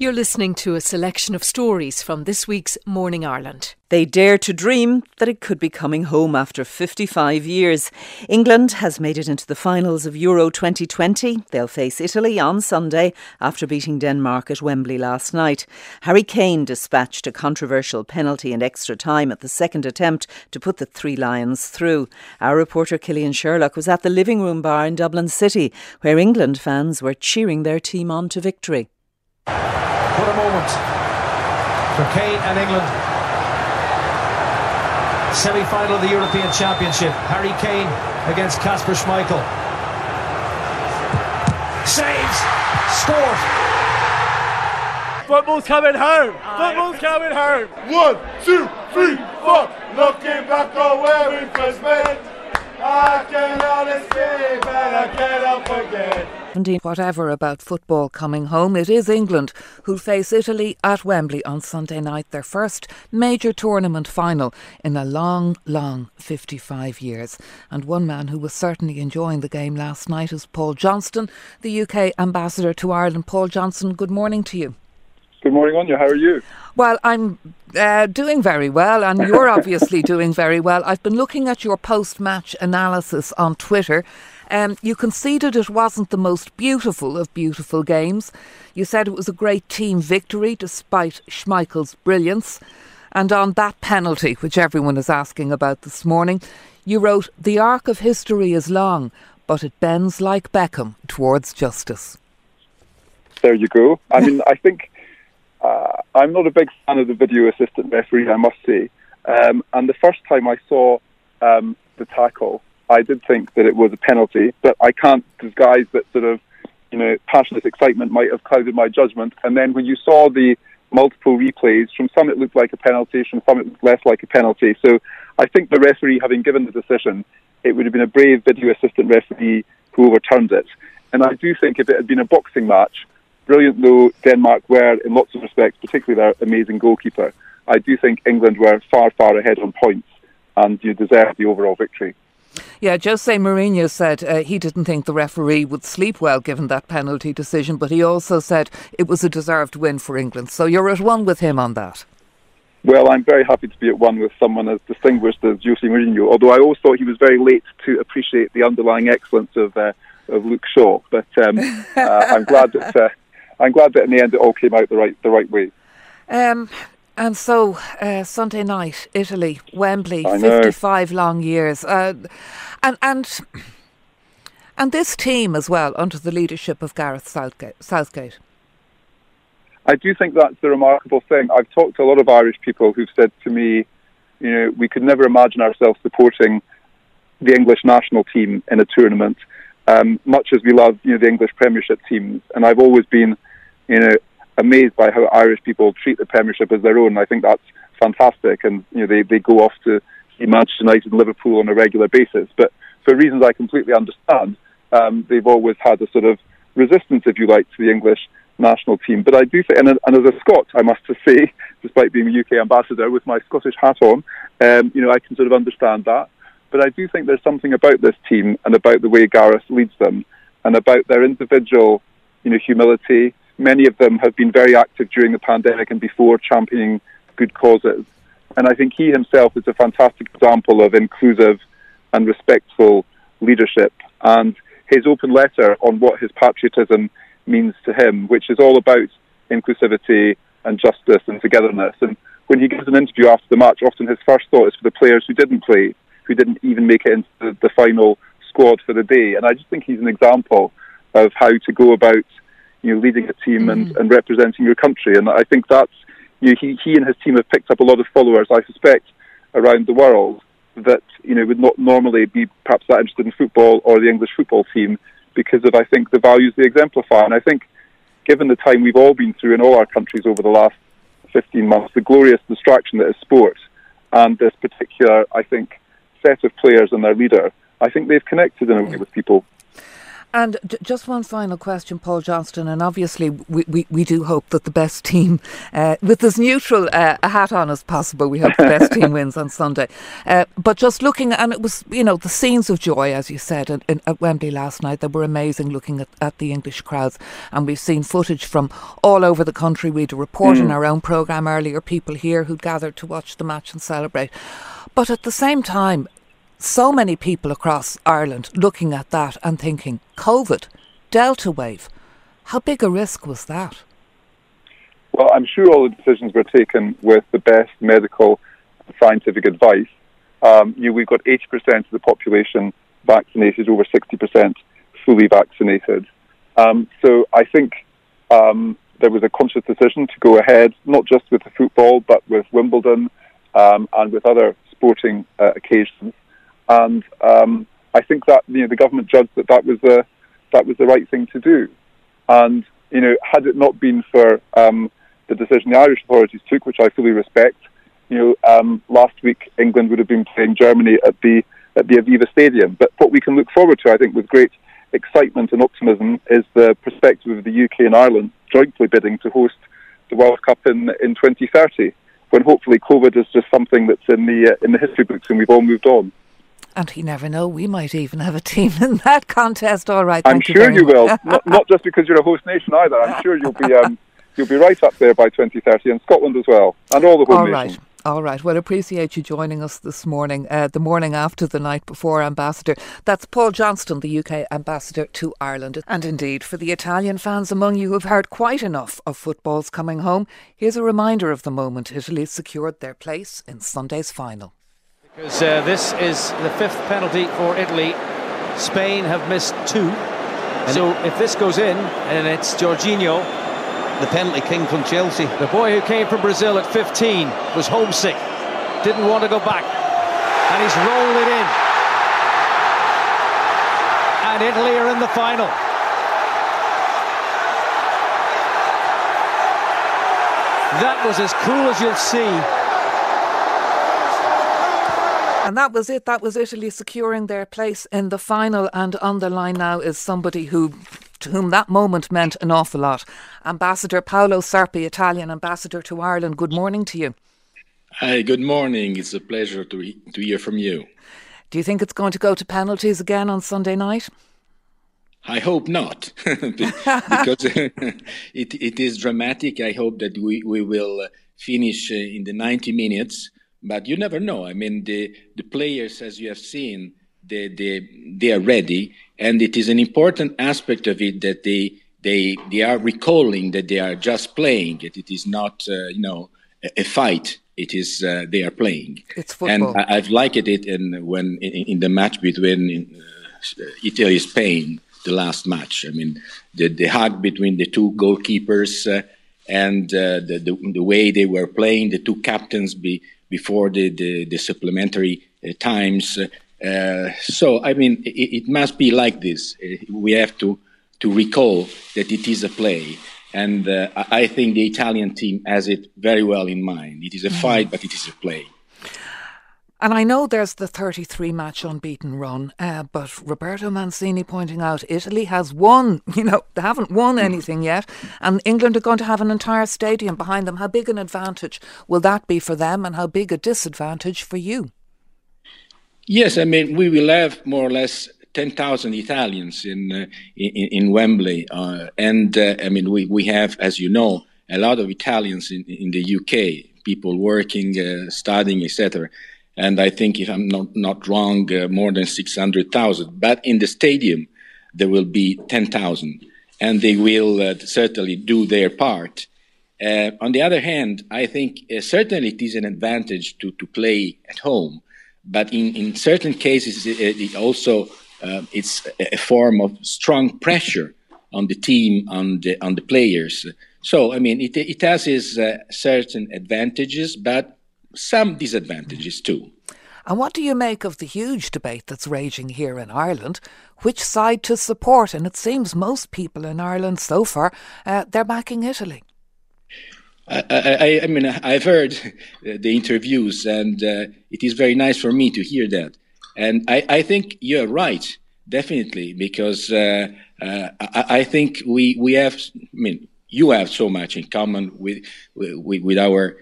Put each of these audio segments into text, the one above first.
You're listening to a selection of stories from this week's Morning Ireland. They dare to dream that it could be coming home after 55 years. England has made it into the finals of Euro 2020. They'll face Italy on Sunday after beating Denmark at Wembley last night. Harry Kane dispatched a controversial penalty and extra time at the second attempt to put the Three Lions through. Our reporter Cillian Sherlock was at the Living Room Bar in Dublin City, where England fans were cheering their team on to victory. What a moment for Kane and England. Semi final of the European Championship. Harry Kane against Kasper Schmeichel. Saves! Scored! Football's coming home! Ah, Football's coming home! One, two, three, four. Looking back on where we first met. I cannot. Indeed, whatever about football coming home, it is England who face Italy at Wembley on Sunday night, their first major tournament final in a long, long 55 years. And one man who was certainly enjoying the game last night is Paul Johnston, the UK ambassador to Ireland. Paul Johnston, good morning to you. Good morning, Áine. How are you? Well, I'm uh, doing very well, and you're obviously doing very well. I've been looking at your post match analysis on Twitter. Um, you conceded it wasn't the most beautiful of beautiful games. You said it was a great team victory despite Schmeichel's brilliance. And on that penalty, which everyone is asking about this morning, you wrote, The arc of history is long, but it bends like Beckham towards justice. There you go. I mean, I think uh, I'm not a big fan of the video assistant referee, I must say. Um, and the first time I saw um, the tackle, I did think that it was a penalty, but I can't disguise that sort of, you know, passionate excitement might have clouded my judgment. And then when you saw the multiple replays, from some it looked like a penalty, from some it looked less like a penalty. So I think the referee, having given the decision, it would have been a brave video assistant referee who overturned it. And I do think if it had been a boxing match, brilliant though Denmark were in lots of respects, particularly their amazing goalkeeper, I do think England were far, far ahead on points and you deserve the overall victory. Yeah, Jose Mourinho said uh, he didn't think the referee would sleep well given that penalty decision, but he also said it was a deserved win for England. So you're at one with him on that. Well, I'm very happy to be at one with someone as distinguished as Jose Mourinho, although I always thought he was very late to appreciate the underlying excellence of, uh, of Luke Shaw. But um, uh, I'm glad that uh, I'm glad that in the end it all came out the right the right way. Um, and so uh, Sunday night, Italy, Wembley, fifty-five long years, uh, and and and this team as well under the leadership of Gareth Southgate. Southgate. I do think that's the remarkable thing. I've talked to a lot of Irish people who've said to me, you know, we could never imagine ourselves supporting the English national team in a tournament, um, much as we love, you know, the English Premiership teams. And I've always been, you know, amazed by how Irish people treat the Premiership as their own. I think that's fantastic, and you know, they they go off to see Manchester United and Liverpool on a regular basis. But for reasons I completely understand, um, they've always had a sort of resistance, if you like, to the English national team. But I do think, and, and as a Scot, I must say, despite being a UK ambassador with my Scottish hat on, um, you know, I can sort of understand that. But I do think there's something about this team and about the way Gareth leads them and about their individual, you know, humility. Many of them have been very active during the pandemic and before championing good causes. And I think he himself is a fantastic example of inclusive and respectful leadership. And his open letter on what his patriotism means to him, which is all about inclusivity and justice and togetherness. And when he gives an interview after the match, often his first thought is for the players who didn't play, who didn't even make it into the, final squad for the day. And I just think he's an example of how to go about, you know, leading a team mm-hmm. and, and representing your country. And I think that's, you know, he, he and his team have picked up a lot of followers, I suspect, around the world that, you know, would not normally be perhaps that interested in football or the English football team because of, I think, the values they exemplify. And I think, given the time we've all been through in all our countries over the last 15 months, the glorious distraction that is sport and this particular, I think, set of players and their leader, I think they've connected in a way with people. And just one final question, Paul Johnston, and obviously we, we, we do hope that the best team, uh, with as neutral uh, a hat on as possible, we hope the best team wins on Sunday. Uh, but just looking, and it was, you know, the scenes of joy, as you said, in, in, at Wembley last night, that were amazing looking at, at the English crowds. And we've seen footage from all over the country. We had a report mm. in our own programme earlier, people here who gathered to watch the match and celebrate. But at the same time, so many people across Ireland looking at that and thinking, COVID, Delta wave, how big a risk was that? Well, I'm sure all the decisions were taken with the best medical scientific advice. Um, you, we've got 80% of the population vaccinated, over 60% fully vaccinated. Um, so I think um, there was a conscious decision to go ahead, not just with the football, but with Wimbledon um, and with other sporting uh, occasions. And um, I think that you know the government judged that that was the that was the right thing to do. And you know, had it not been for um, the decision the Irish authorities took, which I fully respect, you know, um, last week England would have been playing Germany at the at the Aviva Stadium. But what we can look forward to, I think, with great excitement and optimism, is the perspective of the UK and Ireland jointly bidding to host the World Cup in in 2030, when hopefully COVID is just something that's in the uh, in the history books and we've all moved on. And you never know, we might even have a team in that contest. All right, I'm sure you, you will. not, not, just because you're a host nation either. I'm sure you'll be um, you'll be right up there by 2030, and Scotland as well, and all the home all nations. Right. All right. Well, appreciate you joining us this morning, uh, the morning after the night before Ambassador. That's Paul Johnston, the UK Ambassador to Ireland. And indeed, for the Italian fans among you who've heard quite enough of football's coming home, here's a reminder of the moment Italy secured their place in Sunday's final. Because uh, this is the fifth penalty for Italy. Spain have missed two. And so if this goes in, and it's Jorginho, the penalty king from Chelsea. The boy who came from Brazil at 15 was homesick, didn't want to go back, and he's rolled it in. And Italy are in the final. That was as cool as you'll see and that was it. That was Italy securing their place in the final. And on the line now is somebody who to whom that moment meant an awful lot. Ambassador Paolo Serpi, Italian ambassador to Ireland. Good morning to you. Hi, good morning. It's a pleasure to to hear from you. Do you think it's going to go to penalties again on Sunday night? I hope not, because it, it is dramatic. I hope that we, we will finish in the 90 minutes but you never know. I mean, the the players, as you have seen, they they they are ready, and it is an important aspect of it that they they they are recalling that they are just playing. That it is not uh, you know a, a, fight. It is uh, they are playing. It's football. And I, have liked it in when in, in the match between uh, Italy Spain, the last match. I mean, the the hug between the two goalkeepers. Uh, and uh, the, the, the way they were playing, the two captains be, before the, the, the supplementary uh, times. Uh, so, I mean, it, it, must be like this. Uh, we have to, to recall that it is a play. And I think the Italian team has it very well in mind. It is a mm-hmm. fight, but it is a play. And I know there's the 33 match unbeaten run, uh, but Roberto Mancini pointing out Italy has won, you know, they haven't won hmm. anything yet, and England are going to have an entire stadium behind them. How big an advantage will that be for them, and how big a disadvantage for you? Yes, I mean, we will have more or less 10,000 Italians in, uh, in, in, Wembley. Uh, and uh, I mean, we, we have, as you know, a lot of Italians in, in the UK, people working, uh, studying, etc and I think, if I'm not, not wrong, uh, more than 600,000. But in the stadium, there will be 10,000, and they will uh, certainly do their part. Uh, on the other hand, I think uh, certainly it is an advantage to, to play at home, but in, in certain cases, it, it also uh, it's a form of strong pressure on the team, on the on the players. So, I mean, it, it has its uh, certain advantages, but some disadvantages too. And what do you make of the huge debate that's raging here in Ireland? Which side to support? And it seems most people in Ireland so far, uh, they're backing Italy. I, I, I, mean, I've heard the interviews, and uh, it is very nice for me to hear that. And I, I think you're right definitely, because uh, uh, I, I, think we we have. I mean, you have so much in common with with, with our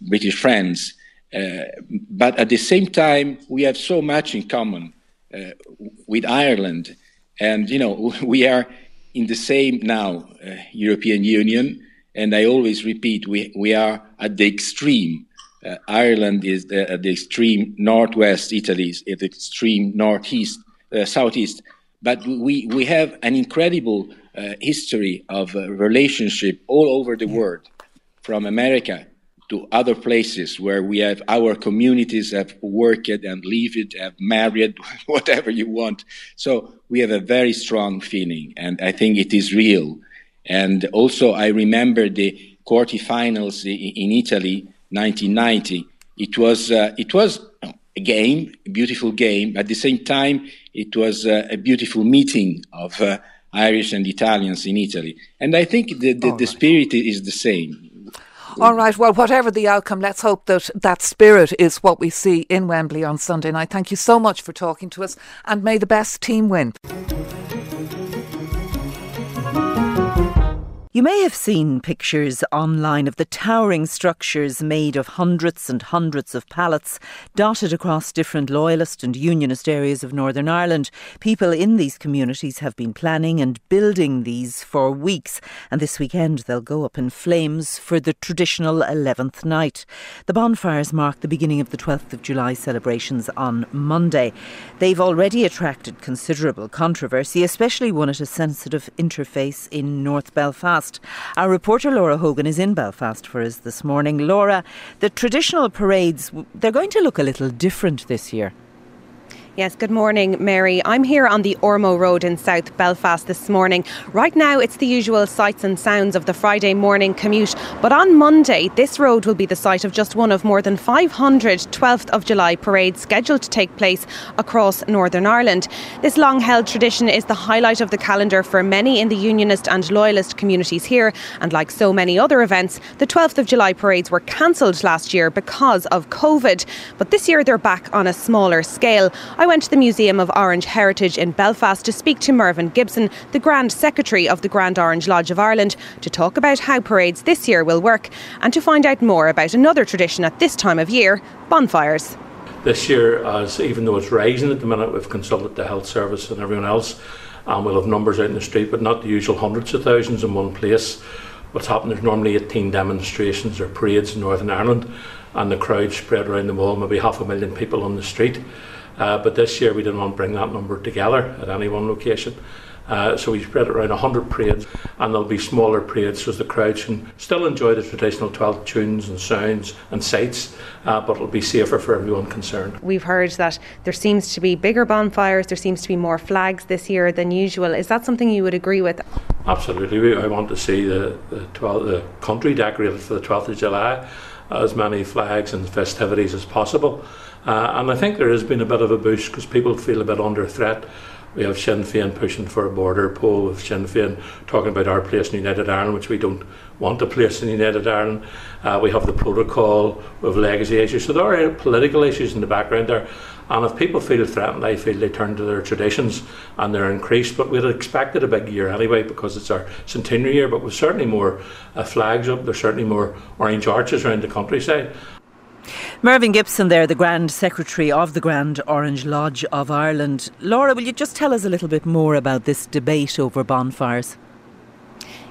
British friends, uh, but at the same time, we have so much in common uh, with Ireland, and you know we are in the same now uh, European Union. And I always repeat, we we are at the extreme. Ireland is the, at the extreme northwest, Italy is at the extreme northeast uh, southeast. But we, we have an incredible uh, history of uh, relationship all over the world, from America to other places where we have our communities have worked and lived, have married, whatever you want. So we have a very strong feeling, and I think it is real. And also, I remember the quarterfinals in Italy, 1990. It was uh, it was a game, a beautiful game. At the same time, it was uh, a beautiful meeting of uh, Irish and Italians in Italy. And I think the, the, the spirit is the same. All right. Well, whatever the outcome, let's hope that that spirit is what we see in Wembley on Sunday night. Thank you so much for talking to us, and may the best team win. You may have seen pictures online of the towering structures made of hundreds and hundreds of pallets dotted across different loyalist and unionist areas of Northern Ireland. People in these communities have been planning and building these for weeks, and this weekend they'll go up in flames for the traditional 11th night. The bonfires mark the beginning of the 12th of July celebrations on Monday. They've already attracted considerable controversy, especially one at a sensitive interface in North Belfast. Our reporter Laura Hogan is in Belfast for us this morning. Laura, the traditional parades, they're going to look a little different this year. Yes, good morning, Mary. I'm here on the Ormeau Road in South Belfast this morning. Right now, it's the usual sights and sounds of the Friday morning commute, but on Monday, this road will be the site of just one of more than 500 12th of July parades scheduled to take place across Northern Ireland. This long held tradition is the highlight of the calendar for many in the Unionist and Loyalist communities here, and like so many other events, the 12th of July parades were cancelled last year because of COVID, but this year they're back on a smaller scale. I went to the Museum of Orange Heritage in Belfast to speak to Mervyn Gibson, the Grand Secretary of the Grand Orange Lodge of Ireland, to talk about how parades this year will work and to find out more about another tradition at this time of year bonfires. This year, as even though it's rising at the minute, we've consulted the health service and everyone else, and we'll have numbers out in the street, but not the usual hundreds of thousands in one place. What's happened, is normally 18 demonstrations or parades in Northern Ireland, and the crowd spread around the wall, maybe half a million people on the street. Uh, but this year we didn't want to bring that number together at any one location. Uh, so we spread it around 100 parades and there'll be smaller parades so the crowds can still enjoy the traditional 12 tunes and sounds and sights, uh, but it'll be safer for everyone concerned. We've heard that there seems to be bigger bonfires, there seems to be more flags this year than usual. Is that something you would agree with? Absolutely. I want to see the, the, 12, the country decorated for the 12th of July, as many flags and festivities as possible. Uh, and I think there has been a bit of a boost because people feel a bit under threat. We have Sinn Féin pushing for a border poll, with Sinn Féin talking about our place in United Ireland, which we don't want a place in United Ireland. Uh, we have the protocol, have legacy issues. So there are political issues in the background there. And if people feel threatened, I feel they turn to their traditions and they're increased. But we'd expected a big year anyway because it's our centenary year. But with certainly more uh, flags up, there's certainly more orange arches around the countryside. Mervyn Gibson, there, the Grand Secretary of the Grand Orange Lodge of Ireland. Laura, will you just tell us a little bit more about this debate over bonfires?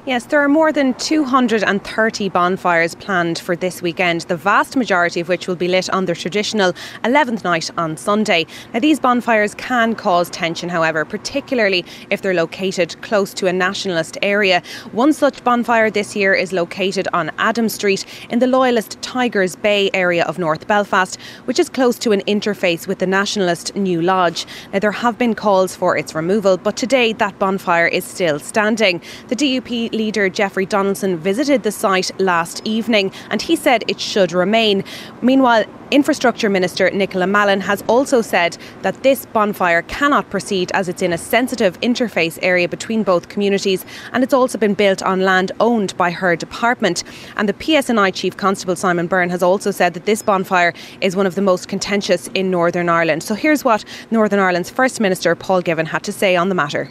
Yes, there are more than 230 bonfires planned for this weekend, the vast majority of which will be lit on their traditional 11th night on Sunday. Now, these bonfires can cause tension, however, particularly if they're located close to a nationalist area. One such bonfire this year is located on Adam Street in the loyalist Tigers Bay area of North Belfast, which is close to an interface with the nationalist New Lodge. Now, there have been calls for its removal, but today that bonfire is still standing. The DUP Leader Jeffrey Donaldson visited the site last evening and he said it should remain. Meanwhile, Infrastructure Minister Nicola Mallon has also said that this bonfire cannot proceed as it's in a sensitive interface area between both communities and it's also been built on land owned by her department. And the PSNI Chief Constable Simon Byrne has also said that this bonfire is one of the most contentious in Northern Ireland. So here's what Northern Ireland's First Minister Paul Givan had to say on the matter.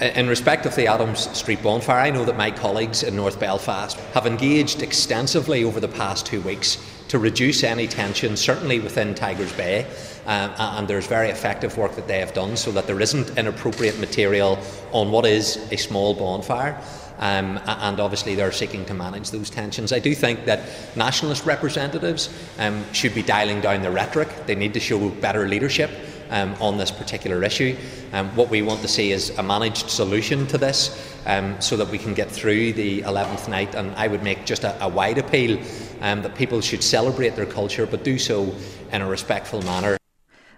In respect of the Adams Street bonfire, I know that my colleagues in North Belfast have engaged extensively over the past two weeks to reduce any tension, certainly within Tigers Bay. Um, and there's very effective work that they have done so that there isn't inappropriate material on what is a small bonfire. Um, and obviously they're seeking to manage those tensions. I do think that nationalist representatives um, should be dialing down the rhetoric. They need to show better leadership um, on this particular issue. Um, what we want to see is a managed solution to this um, so that we can get through the 11th night. And I would make just a, a wide appeal um, that people should celebrate their culture but do so in a respectful manner.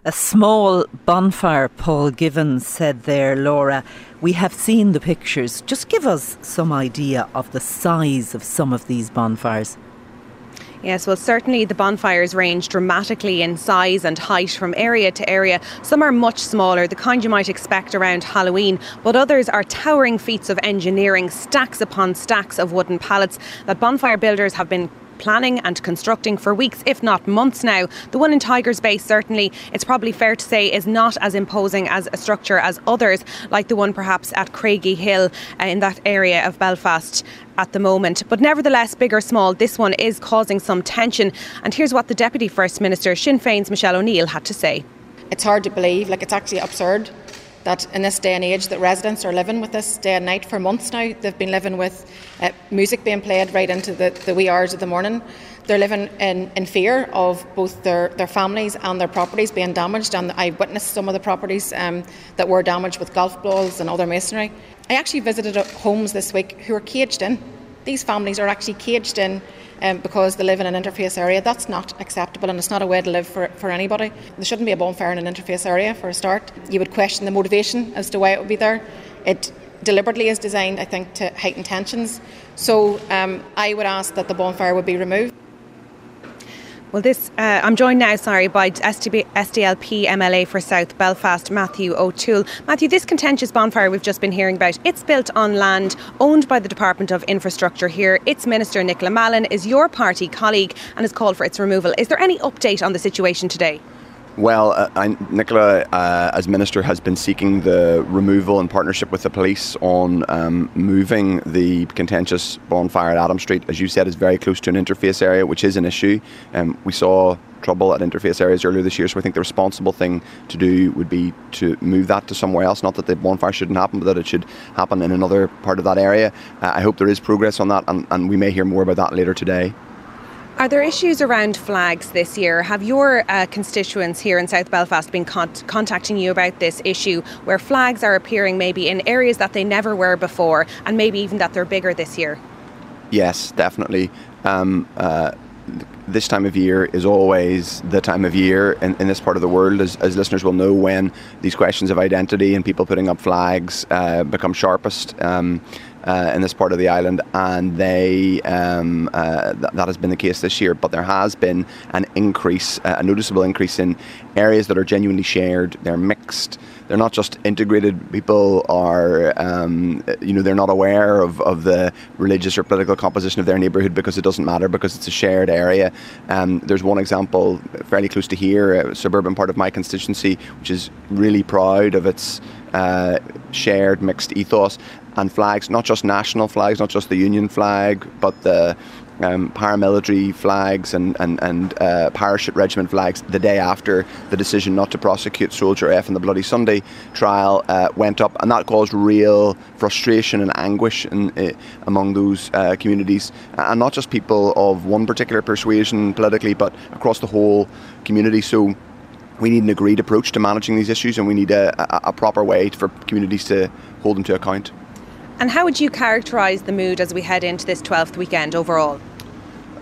A small bonfire, Paul Givens said there, Laura. We have seen the pictures. Just give us some idea of the size of some of these bonfires. Yes, well, certainly the bonfires range dramatically in size and height from area to area. Some are much smaller, the kind you might expect around Halloween, but others are towering feats of engineering, stacks upon stacks of wooden pallets that bonfire builders have been planning and constructing for weeks, if not months now. The one in Tigers Bay, certainly, it's probably fair to say, is not as imposing as a structure as others, like the one perhaps at Craigyhill uh, in that area of Belfast at the moment. But nevertheless, big or small, this one is causing some tension. And here's what the Deputy First Minister, Sinn Féin's Michelle O'Neill, had to say. It's hard to believe, like it's actually absurd that in this day and age that residents are living with this day and night for months now. They've been living with uh, music being played right into the, the wee hours of the morning. They're living in, in fear of both their, their families and their properties being damaged. And I witnessed some of the properties um, that were damaged with golf balls and other masonry. I actually visited homes this week who are caged in. These families are actually caged in um, because they live in an interface area. That's not acceptable and it's not a way to live for, for anybody. There shouldn't be a bonfire in an interface area for a start. You would question the motivation as to why it would be there. It deliberately is designed, I think, to heighten tensions. So um, I would ask that the bonfire would be removed. Well, this uh, I'm joined now, sorry, by STB, SDLP MLA for South Belfast, Matthew O'Toole. Matthew, this contentious bonfire we've just been hearing about, it's built on land owned by the Department of Infrastructure here. Its Minister Nicola Mallon is your party colleague and has called for its removal. Is there any update on the situation today? Well, uh, Nicola, uh, as minister, has been seeking the removal in partnership with the police on um, moving the contentious bonfire at Adam Street. As you said, is very close to an interface area, which is an issue. Um, we saw trouble at interface areas earlier this year, so I think the responsible thing to do would be to move that to somewhere else. Not that the bonfire shouldn't happen, but that it should happen in another part of that area. Uh, I hope there is progress on that, and, and we may hear more about that later today. Are there issues around flags this year? Have your uh, constituents here in South Belfast been con- contacting you about this issue where flags are appearing maybe in areas that they never were before and maybe even that they're bigger this year? Yes, definitely. Um, uh, this time of year is always the time of year in, in this part of the world, as, as, listeners will know, when these questions of identity and people putting up flags uh, become sharpest. Um, uh, in this part of the island, and they um, uh, th- that has been the case this year. But there has been an increase, uh, a noticeable increase in areas that are genuinely shared. They're mixed. They're not just integrated. People are, um, you know, they're not aware of, of the religious or political composition of their neighbourhood because it doesn't matter because it's a shared area. Um, there's one example fairly close to here, a suburban part of my constituency, which is really proud of its uh, shared mixed ethos and flags, not just national flags, not just the Union flag, but the um, paramilitary flags and, and, and uh, parachute regiment flags the day after the decision not to prosecute Soldier F in the Bloody Sunday trial uh, went up, and that caused real frustration and anguish in, uh, among those uh, communities, and not just people of one particular persuasion politically, but across the whole community. So we need an agreed approach to managing these issues, and we need a, a, a proper way for communities to hold them to account. And how would you characterise the mood as we head into this 12th weekend overall?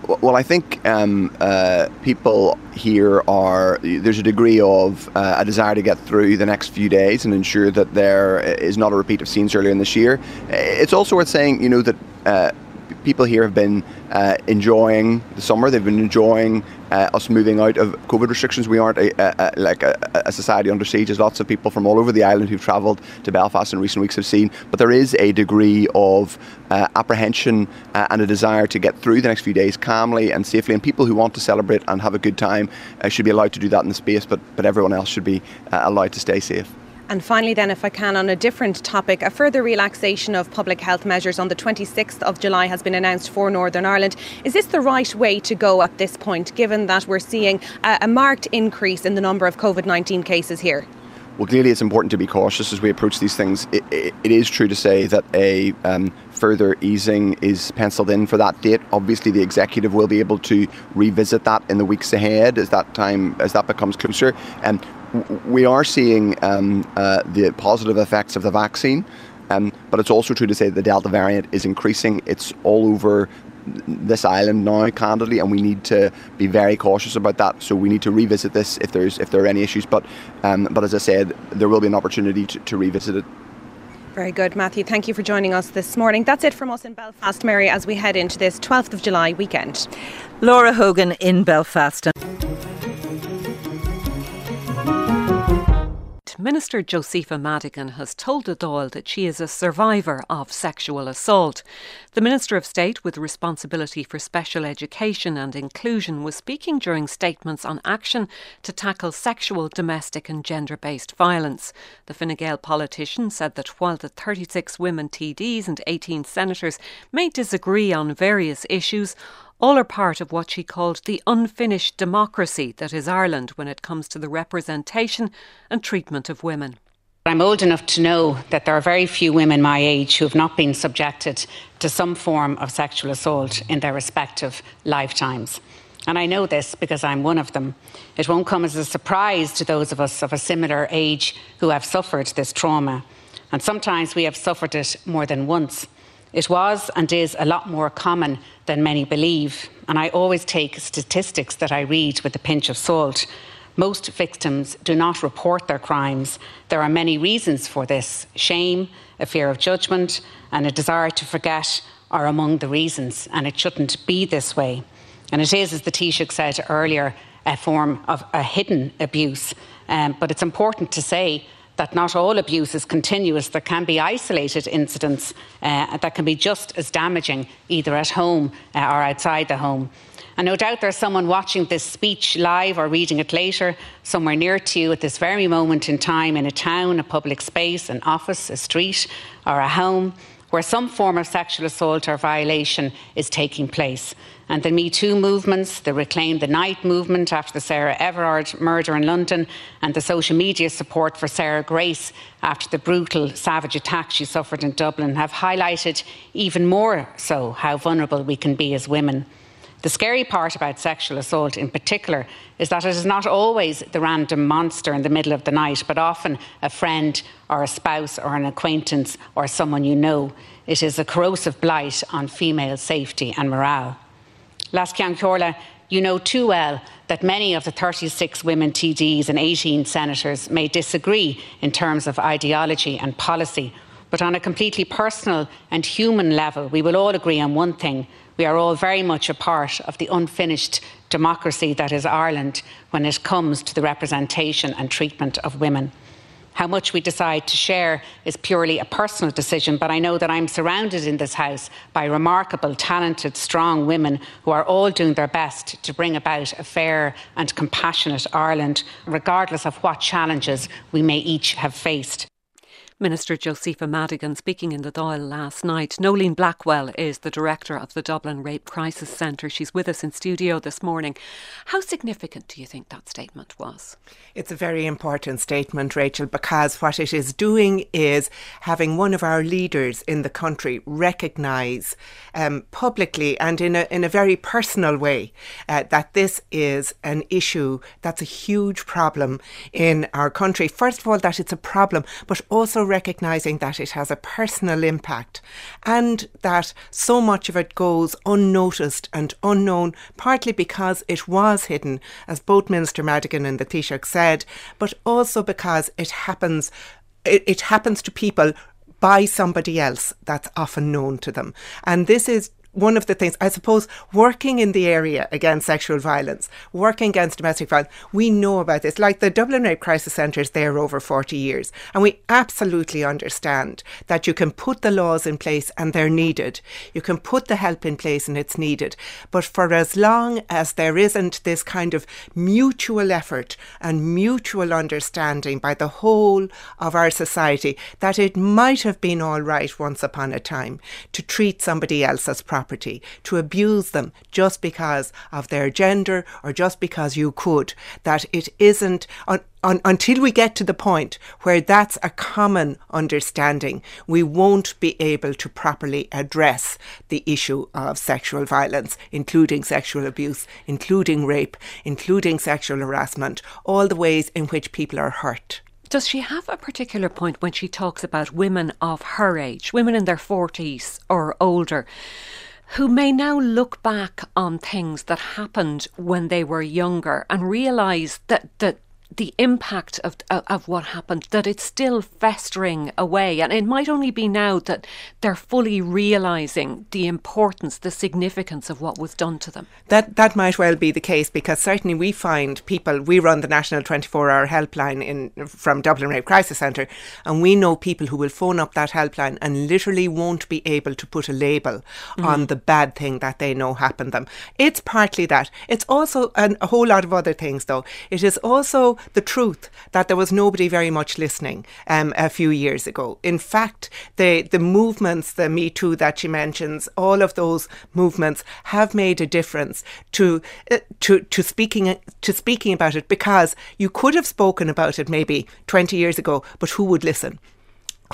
well, I think um, uh, people here are there's a degree of uh, a desire to get through the next few days and ensure that there is not a repeat of scenes earlier in this year. It's also worth saying, you know, that uh, people here have been uh, enjoying the summer. They've been enjoying uh, us moving out of COVID restrictions. We aren't a, a, a, like a, society under siege, as lots of people from all over the island who've travelled to Belfast in recent weeks have seen. But there is a degree of uh, apprehension uh, and a desire to get through the next few days calmly and safely. And people who want to celebrate and have a good time uh, should be allowed to do that in the space, but, but everyone else should be uh, allowed to stay safe. And finally, then, if I can, on a different topic, a further relaxation of public health measures on the 26th of July has been announced for Northern Ireland. Is this the right way to go at this point, given that we're seeing a, a marked increase in the number of COVID 19 cases here? Well, clearly, it's important to be cautious as we approach these things. it, it, it is true to say that a um, further easing is penciled in for that date. Obviously, the executive will be able to revisit that in the weeks ahead as that time as that becomes closer. And we are seeing um, uh, the positive effects of the vaccine, um, but it's also true to say that the Delta variant is increasing. It's all over this island now, candidly, and we need to be very cautious about that. So we need to revisit this if there's if there are any issues. But um, but as I said, there will be an opportunity to, to revisit it. Very good, Matthew. Thank you for joining us this morning. That's it from us in Belfast, Mary, as we head into this 12th of July weekend. Laura Hogan in Belfast. Minister Josepha Madigan has told the Dáil that she is a survivor of sexual assault. The Minister of State with responsibility for special education and inclusion was speaking during statements on action to tackle sexual, domestic and gender-based violence. The Fine Gael politician said that while the 36 women TDs and 18 senators may disagree on various issues, all are part of what she called the unfinished democracy that is Ireland when it comes to the representation and treatment of women. I'm old enough to know that there are very few women my age who have not been subjected to some form of sexual assault in their respective lifetimes. And I know this because I'm one of them. It won't come as a surprise to those of us of a similar age who have suffered this trauma. And sometimes we have suffered it more than once. It was and is a lot more common than many believe, and I always take statistics that I read with a pinch of salt. Most victims do not report their crimes. There are many reasons for this. Shame, a fear of judgment, and a desire to forget are among the reasons, and it shouldn't be this way. And it is, as the Taoiseach said earlier, a form of a hidden abuse. Um, but it's important to say that not all abuse is continuous. There can be isolated incidents uh, that can be just as damaging, either at home uh, or outside the home. And no doubt there's someone watching this speech live or reading it later, somewhere near to you at this very moment in time in a town, a public space, an office, a street, or a home where some form of sexual assault or violation is taking place. And the Me Too movements, the Reclaim the Night movement after the Sarah Everard murder in London, and the social media support for Sarah Grace after the brutal, savage attack she suffered in Dublin have highlighted even more so how vulnerable we can be as women. The scary part about sexual assault in particular is that it is not always the random monster in the middle of the night, but often a friend or a spouse or an acquaintance or someone you know. It is a corrosive blight on female safety and morale. Corla, you know too well that many of the 36 women TDs and 18 senators may disagree in terms of ideology and policy, but on a completely personal and human level, we will all agree on one thing we are all very much a part of the unfinished democracy that is Ireland when it comes to the representation and treatment of women. How much we decide to share is purely a personal decision, but I know that I'm surrounded in this House by remarkable, talented, strong women who are all doing their best to bring about a fair and compassionate Ireland, regardless of what challenges we may each have faced. Minister Josepha Madigan speaking in the Dáil last night. Noeline Blackwell is the director of the Dublin Rape Crisis Centre. She's with us in studio this morning. How significant do you think that statement was? It's a very important statement, Rachel, because what it is doing is having one of our leaders in the country recognise um, publicly and in a, in a very personal way uh, that this is an issue that's a huge problem in our country. First of all, that it's a problem, but also recognizing that it has a personal impact and that so much of it goes unnoticed and unknown, partly because it was hidden, as both Minister Madigan and the Taoiseach said, but also because it happens it, it happens to people by somebody else that's often known to them. And this is one of the things, I suppose, working in the area against sexual violence, working against domestic violence, we know about this. Like the Dublin Rape Crisis Centre is there over 40 years. And we absolutely understand that you can put the laws in place and they're needed. You can put the help in place and it's needed. But for as long as there isn't this kind of mutual effort and mutual understanding by the whole of our society that it might have been all right once upon a time to treat somebody else as property property, to abuse them just because of their gender or just because you could. That it isn't. Un- un- until we get to the point where that's a common understanding, we won't be able to properly address the issue of sexual violence, including sexual abuse, including rape, including sexual harassment, all the ways in which people are hurt. Does she have a particular point when she talks about women of her age, women in their 40s or older? Who may now look back on things that happened when they were younger and realise that, that the impact of, of, of what happened that it's still festering away. And it might only be now that they're fully realizing the importance the significance of what was done to them. That that might well be the case because certainly we find people we run the national 24 hour helpline in from Dublin Rape Crisis Centre and we know people who will phone up that helpline and literally won't be able to put a label mm. on the bad thing that they know happened them. It's partly that. It's also an, a whole lot of other things though. It is also the truth that there was nobody very much listening um, a few years ago. In fact, the, the movements, the Me Too that she mentions, all of those movements have made a difference to, uh, to, to, speaking, to speaking about it because you could have spoken about it maybe 20 years ago, but who would listen?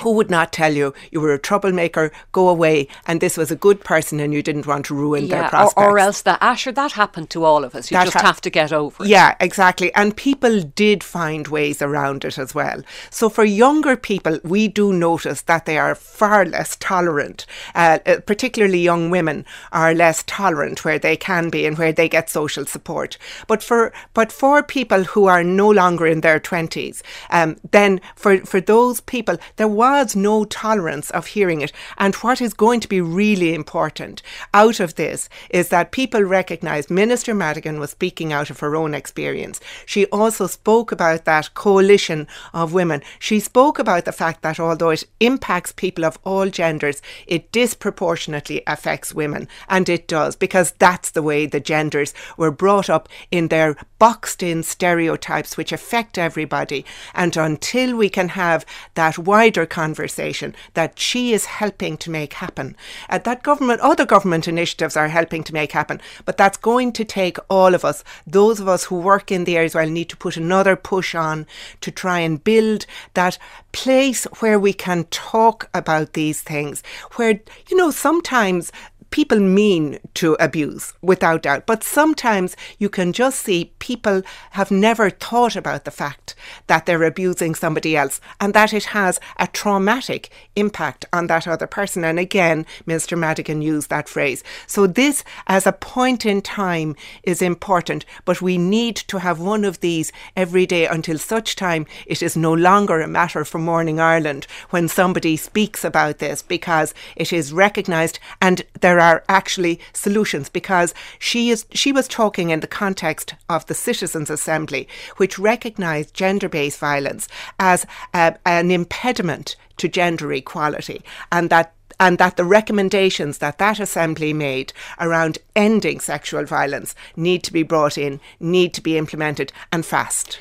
Who would not tell you you were a troublemaker, go away, and this was a good person and you didn't want to ruin yeah, their prospects? Or, or else that, Asher, that happened to all of us. You that just ha- have to get over it. Yeah, exactly. And people did find ways around it as well. So for younger people, we do notice that they are far less tolerant. Uh, uh particularly young women are less tolerant where they can be and where they get social support. But for but for people who are no longer in their 20s, um, then for, for those people, there was was no tolerance of hearing it. And what is going to be really important out of this is that people recognise Minister Madigan was speaking out of her own experience. She also spoke about that coalition of women. She spoke about the fact that although it impacts people of all genders, it disproportionately affects women. And it does, because that's the way the genders were brought up in their boxed in stereotypes which affect everybody. And until we can have that wider conversation that she is helping to make happen. Uh, that government, other government initiatives are helping to make happen, but that's going to take all of us. Those of us who work in the areas well need to put another push on to try and build that place where we can talk about these things. Where, you know, sometimes people mean to abuse, without doubt. But sometimes you can just see people have never thought about the fact that they're abusing somebody else and that it has a traumatic impact on that other person. And again, Mr. Madigan used that phrase. So this, as a point in time, is important, but we need to have one of these every day until such time it is no longer a matter for Morning Ireland when somebody speaks about this because it is recognised and there are actually solutions because she is she was talking in the context of the Citizens Assembly, which recognised gender-based violence as an impediment to gender equality, and that and that the recommendations that that assembly made around ending sexual violence need to be brought in, need to be implemented, and fast.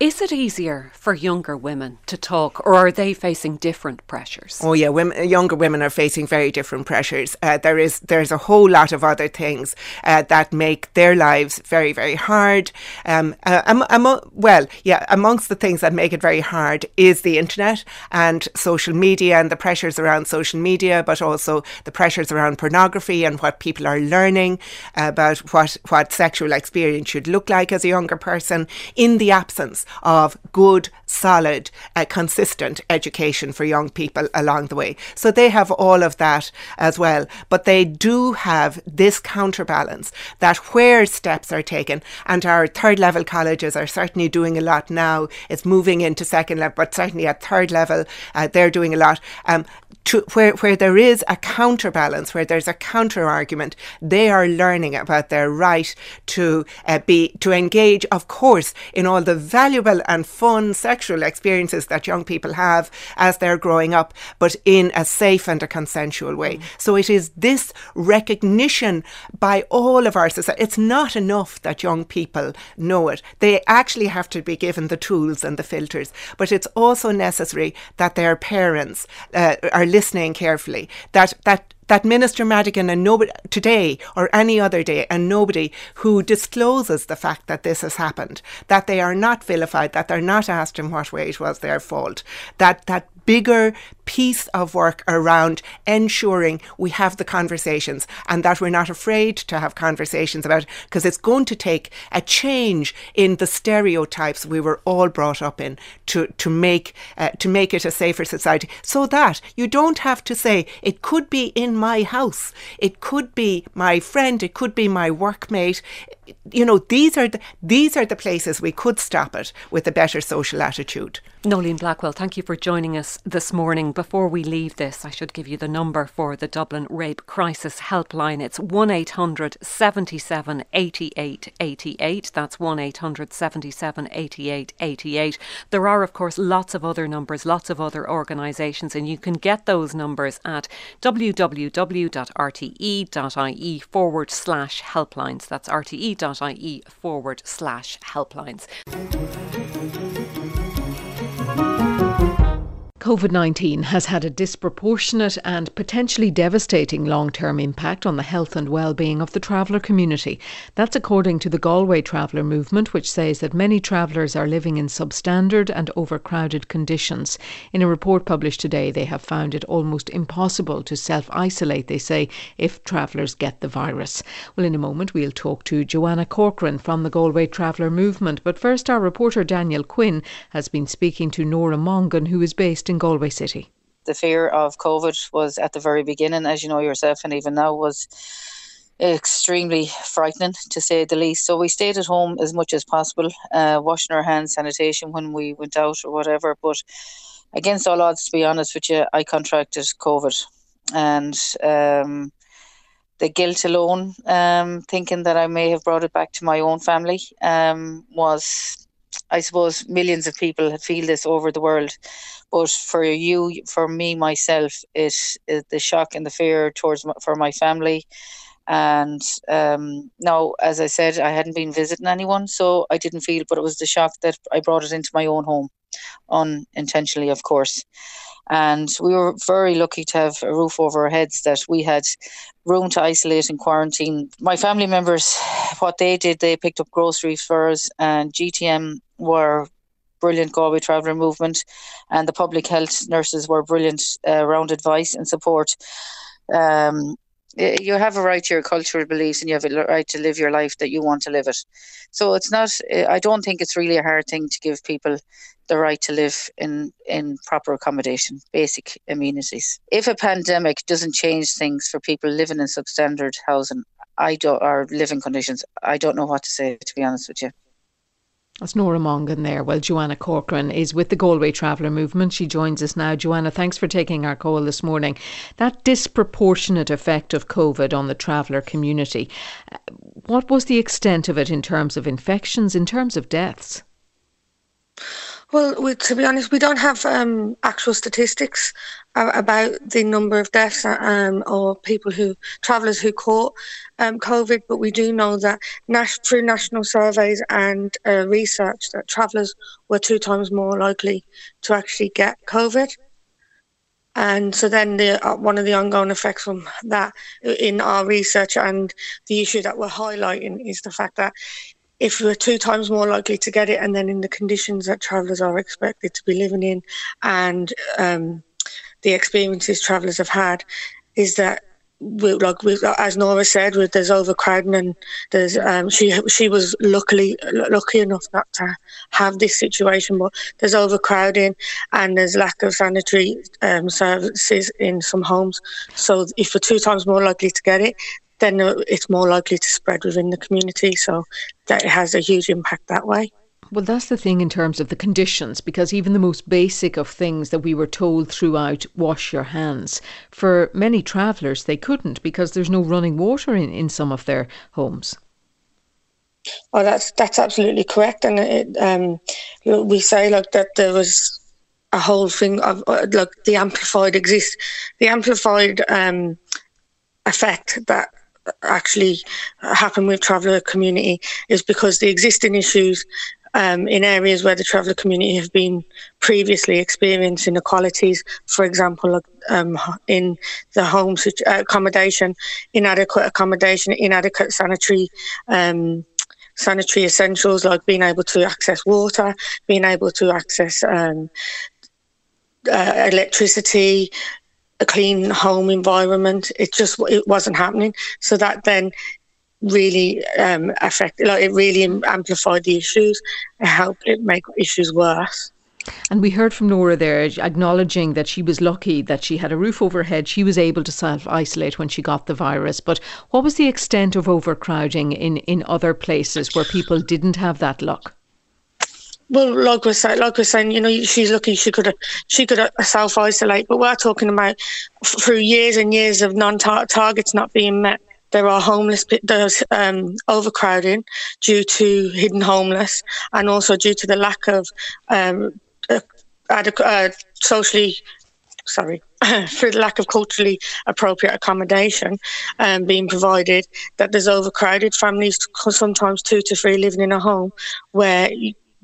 Is it easier for younger women to talk, or are they facing different pressures? Oh yeah, women, younger women are facing very different pressures. Uh, there is there's a whole lot of other things uh, that make their lives very very hard. Um, uh, am, am, well, yeah, amongst the things that make it very hard is the internet and social media and the pressures around social media, but also the pressures around pornography and what people are learning about what what sexual experience should look like as a younger person in the absence of good solid, uh, consistent education for young people along the way. So they have all of that as well. But they do have this counterbalance that where steps are taken, and our third level colleges are certainly doing a lot now, it's moving into second level, but certainly at third level, uh, they're doing a lot. Um, to where where there is a counterbalance, where there's a counter argument, they are learning about their right to uh, be to engage, of course, in all the valuable and fun sexual experiences that young people have as they're growing up, but in a safe and a consensual way. So it is this recognition by all of our society. It's not enough that young people know it; they actually have to be given the tools and the filters. But it's also necessary that their parents uh, are listening carefully, that that that Minister Madigan and nobody today or any other day and nobody who discloses the fact that this has happened, that they are not vilified, that they're not asked in what way it was their fault, that that bigger piece of work around ensuring we have the conversations and that we're not afraid to have conversations about it because it's going to take a change in the stereotypes we were all brought up in to to make uh, to make it a safer society. So that you don't have to say it could be in my house. It could be my friend. It could be my workmate you know these are the, these are the places we could stop it with a better social attitude Noeline Blackwell, thank you for joining us this morning. Before we leave this, I should give you the number for the Dublin Rape Crisis Helpline. It's 1 800 77 88 88. That's 1 800 77 88 88. There are, of course, lots of other numbers, lots of other organisations, and you can get those numbers at www.rte.ie forward slash helplines. That's rte.ie forward slash helplines. COVID 19 has had a disproportionate and potentially devastating long term impact on the health and well being of the traveller community. That's according to the Galway Traveller Movement, which says that many travellers are living in substandard and overcrowded conditions. In a report published today, they have found it almost impossible to self isolate, they say, if travellers get the virus. Well, in a moment, we'll talk to Joanna Corcoran from the Galway Traveller Movement. But first, our reporter Daniel Quinn has been speaking to Nora Mongan, who is based in in Galway City? The fear of COVID was at the very beginning, as you know yourself, and even now was extremely frightening to say the least. So we stayed at home as much as possible, uh, washing our hands, sanitation when we went out or whatever. But against all odds, to be honest with you, I contracted COVID, and um, the guilt alone, um, thinking that I may have brought it back to my own family, um, was I suppose millions of people feel this over the world, but for you, for me, myself, it, it the shock and the fear towards my, for my family. And um, now, as I said, I hadn't been visiting anyone, so I didn't feel, but it was the shock that I brought it into my own home, unintentionally, of course and we were very lucky to have a roof over our heads that we had room to isolate and quarantine my family members what they did they picked up groceries for us and gtm were brilliant Galway Traveller Movement, and the public health nurses were brilliant uh, around advice and support. Um, you have a right to your cultural beliefs and you have a right to live your life that you want to live it. So it's not, I don't think it's really a hard thing to give people the right to live in, in proper accommodation, basic amenities. If a pandemic doesn't change things for people living in substandard housing, I don't, or living conditions, I don't know what to say, to be honest with you. That's Nora Mongan there. Well, Joanna Corcoran is with the Galway Traveller Movement. She joins us now. Joanna, thanks for taking our call this morning. That disproportionate effect of COVID on the traveller community, what was the extent of it in terms of infections, in terms of deaths? Well, we, to be honest, we don't have um, actual statistics about the number of deaths um, or people who travellers who caught um, COVID, but we do know that nas- through national surveys and uh, research that travellers were two times more likely to actually get COVID. And so then the uh, one of the ongoing effects from that in our research and the issue that we're highlighting is the fact that if we're two times more likely to get it, and then in the conditions that travellers are expected to be living in, and um, the experiences travellers have had, is that we, like we, as Nora said, with there's overcrowding and there's um, she she was luckily lucky enough not to have this situation, but there's overcrowding and there's lack of sanitary um, services in some homes. So if we're two times more likely to get it, then it's more likely to spread within the community. So that it has a huge impact that way. Well, that's the thing in terms of the conditions, because even the most basic of things that we were told throughout, wash your hands, for many travellers, they couldn't because there's no running water in, in some of their homes. Oh, that's that's absolutely correct, and it, um, we say like that there was a whole thing of uh, like the amplified exist, the amplified um, effect that actually happen with traveller community is because the existing issues um, in areas where the traveller community have been previously experiencing inequalities, for example, um, in the home uh, accommodation, inadequate accommodation, inadequate sanitary. Um, sanitary essentials like being able to access water, being able to access um, uh, electricity, clean home environment. It just it wasn't happening. So that then really um, affected, like it really amplified the issues It helped it make issues worse. And we heard from Nora there acknowledging that she was lucky that she had a roof over her head. She was able to self isolate when she got the virus. But what was the extent of overcrowding in, in other places where people didn't have that luck? Well, like we're saying, like we're saying, you know, she's lucky she could she could self isolate, but we're talking about through years and years of non targets not being met there are homeless, there's um, overcrowding due to hidden homeless and also due to the lack of um, adequate, uh, socially, sorry, for the lack of culturally appropriate accommodation um, being provided, that there's overcrowded families, sometimes two to three living in a home where,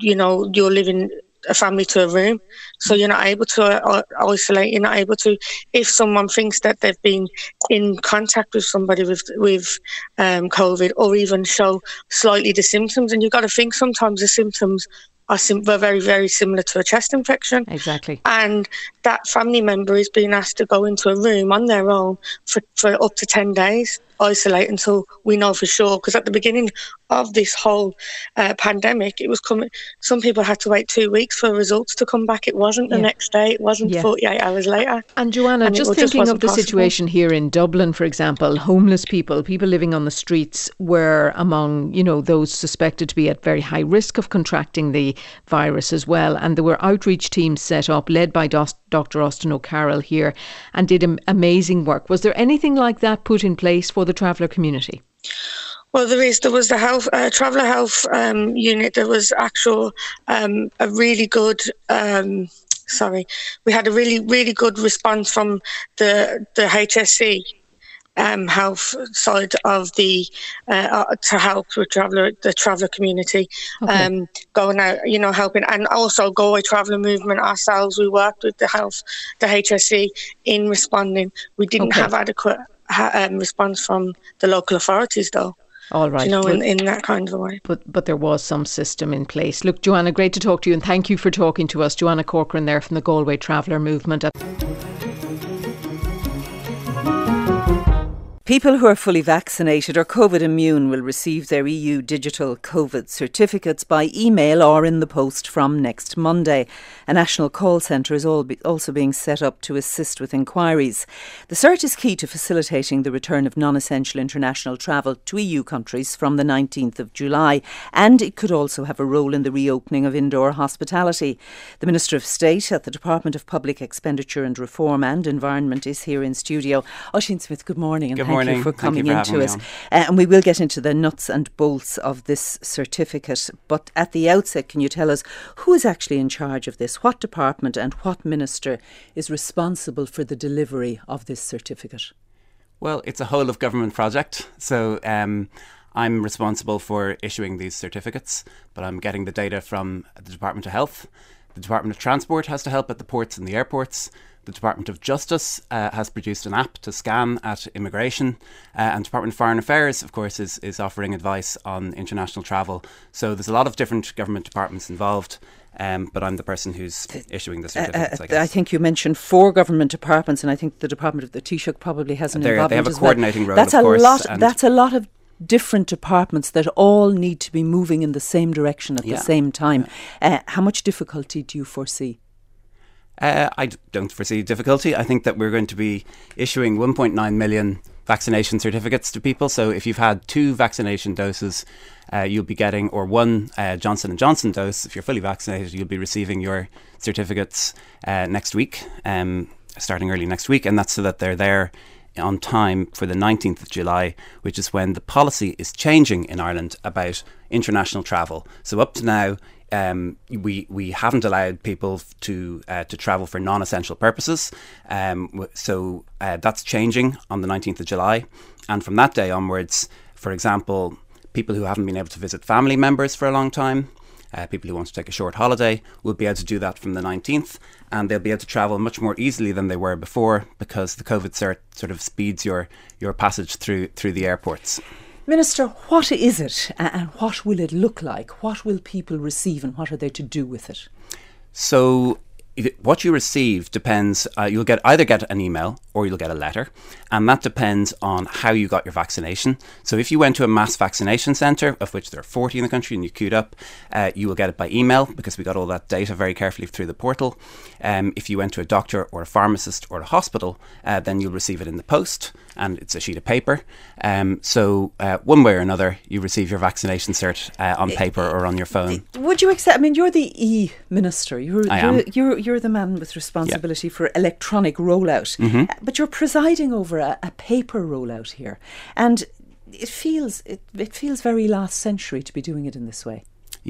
you know, you're living a family to a room. So you're not able to uh, isolate. You're not able to, if someone thinks that they've been in contact with somebody with with um, COVID, or even show slightly the symptoms. And you've got to think sometimes the symptoms are sim- very very similar to a chest infection. Exactly. And that family member is being asked to go into a room on their own for, for up to ten days isolate until we know for sure. Because at the beginning of this whole uh, pandemic, it was coming. Some people had to wait two weeks for results to come back. It wasn't the yeah. next day. It wasn't yeah. 48 hours later. And Joanna, and just thinking just of the possible. situation here in Dublin, for example, homeless people, people living on the streets, were among you know those suspected to be at very high risk of contracting the virus as well. And there were outreach teams set up, led by Dr. Austin O'Carroll here, and did amazing work. Was there anything like that put in place for the traveller community? Well, there is. There was the health uh, traveller health um, unit. There was actual um, a really good. Um, sorry, we had a really really good response from the the HSE um, health side of the uh, uh, to help with traveller the traveller community okay. um, going out you know helping and also Galway traveller movement ourselves we worked with the health the HSE in responding we didn't okay. have adequate um, response from the local authorities though all right. You know, in, in that kind of a way. But but there was some system in place. Look, Joanna, great to talk to you and thank you for talking to us. Joanna Corcoran there from the Galway Traveller Movement. People who are fully vaccinated or COVID immune will receive their EU digital COVID certificates by email or in the post from next Monday. A national call centre is also being set up to assist with inquiries. The cert is key to facilitating the return of non essential international travel to EU countries from the 19th of July, and it could also have a role in the reopening of indoor hospitality. The Minister of State at the Department of Public Expenditure and Reform and Environment is here in studio. Ossian Smyth, good morning. good morning morning. you for coming you for into us. Uh, and we will get into the nuts and bolts of this certificate. But at the outset, can you tell us who is actually in charge of this? What department and what minister is responsible for the delivery of this certificate? Well, it's a whole of government project. So um, I'm responsible for issuing these certificates, but I'm getting the data from the Department of Health. The Department of Transport has to help at the ports and the airports. The Department of Justice uh, has produced an app to scan at immigration, uh, and Department of Foreign Affairs, of course, is, is offering advice on international travel. So there's a lot of different government departments involved. Um, but I'm the person who's issuing the certificates. Uh, I, I, think you mentioned four government departments, and I think the Department of the Taoiseach probably has an They're, involvement They have a coordinating well. role. That's a course, lot. That's a lot of different departments that all need to be moving in the same direction at Yeah. the same time. Uh, how much difficulty do you foresee? Uh, I don't foresee difficulty. I think that we're going to be issuing 1.9 million vaccination certificates to people. So if you've had two vaccination doses, uh, you'll be getting, or one uh, Johnson and Johnson dose. If you're fully vaccinated, you'll be receiving your certificates uh, next week, um, starting early next week, and that's so that they're there on time for the 19th of July, which is when the policy is changing in Ireland about international travel. So up to now, um, we we haven't allowed people to uh, to travel for non-essential purposes. Um, so uh, that's changing on the 19th of July, and from that day onwards, for example, people who haven't been able to visit family members for a long time. Uh, people who want to take a short holiday will be able to do that from the 19th, and they'll be able to travel much more easily than they were before because the COVID cert sort of speeds your, your passage through through the airports. Minister, what is it and what will it look like? What will people receive and what are they to do with it? So what you receive depends. Uh, you'll get either get an email or you'll get a letter, and that depends on how you got your vaccination. So if you went to a mass vaccination centre, of which there are 40 in the country, and you queued up, uh, you will get it by email because we got all that data very carefully through the portal. Um, if you went to a doctor or a pharmacist or a hospital, uh, then you'll receive it in the post, and it's a sheet of paper. Um, so uh, one way or another, you receive your vaccination cert uh, on paper or on your phone. Would you accept? I mean, you're the e minister. You're I you're, am. you're you're the man with responsibility for electronic rollout. Mhm. But you're presiding over a, a paper rollout here, and it feels it, it feels very last century to be doing it in this way.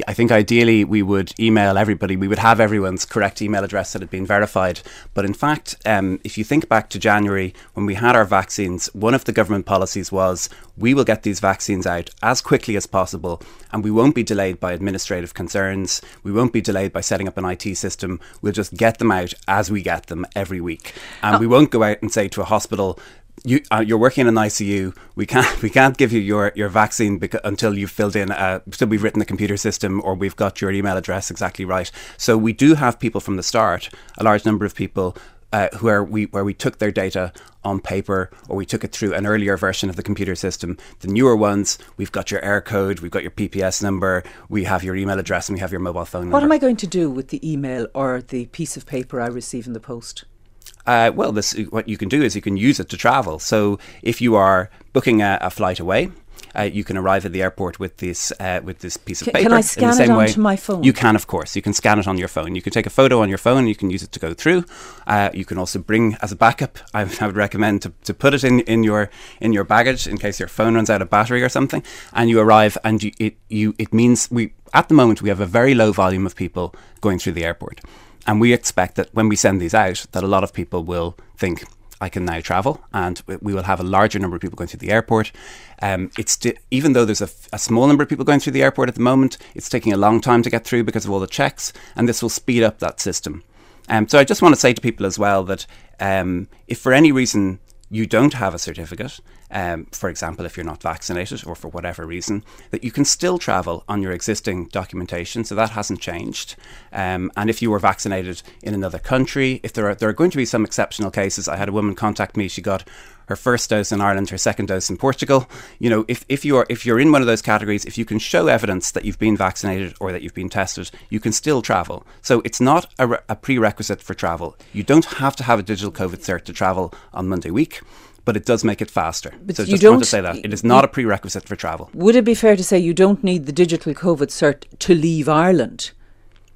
I think ideally we would email everybody. We would have everyone's correct email address that had been verified. But in fact, um, if you think back to January when we had our vaccines, one of the government policies was we will get these vaccines out as quickly as possible and we won't be delayed by administrative concerns. We won't be delayed by setting up an IT system. We'll just get them out as we get them every week. And we won't go out and say to a hospital, you, uh, you're working in an ICU. We can't we can't give you your your vaccine beca- until you've filled in uh, until we've written the computer system or we've got your email address exactly right. So we do have people from the start, a large number of people. Uh, where we where we took their data on paper or we took it through an earlier version of the computer system. The newer ones, we've got your Eircode, we've got your PPS number, we have your email address, and we have your mobile phone number. What am I going to do with the email or the piece of paper I receive in the post? Uh, well, this what you can do is you can use it to travel. So if you are booking a, a flight away. Uh, you can arrive at the airport with this uh, with this piece of Can- paper. can I in scan the it way. onto my phone? You can, of course. You can scan it on your phone. You can take a photo on your phone. You can use it to go through. Uh, you can also bring as a backup. I, I would recommend to, to put it in, in your in your baggage in case your phone runs out of battery or something. And you arrive, and you, it you it means we at the moment we have a very low volume of people going through the airport. And we expect that when we send these out, that a lot of people will think, I can now travel, and we- will have a larger number of people going through the airport. Um, it's even though there's a, f- a small number of people going through the airport at the moment, it's taking a long time to get through because of all the checks, and this will speed up that system. Um, so I just want to say to people as well that um, if for any reason you don't have a certificate, um, for example, if you're not vaccinated or for whatever reason, that you can still travel on your existing documentation. So that hasn't changed. Um, and if you were vaccinated in another country, if there are there are going to be some exceptional cases, I had a woman contact me. She got her first dose in Ireland, her second dose in Portugal. You know, if, if you are if you're in one of those categories, if you can show evidence that you've been vaccinated or that you've been tested, you can still travel. So it's not a, re- a prerequisite for travel. You don't have to have a digital COVID cert to travel on Monday week. But it does make it faster. But so you just don't- to say that it is not a prerequisite for travel. Would it be fair to say you don't need the digital COVID cert to leave Ireland?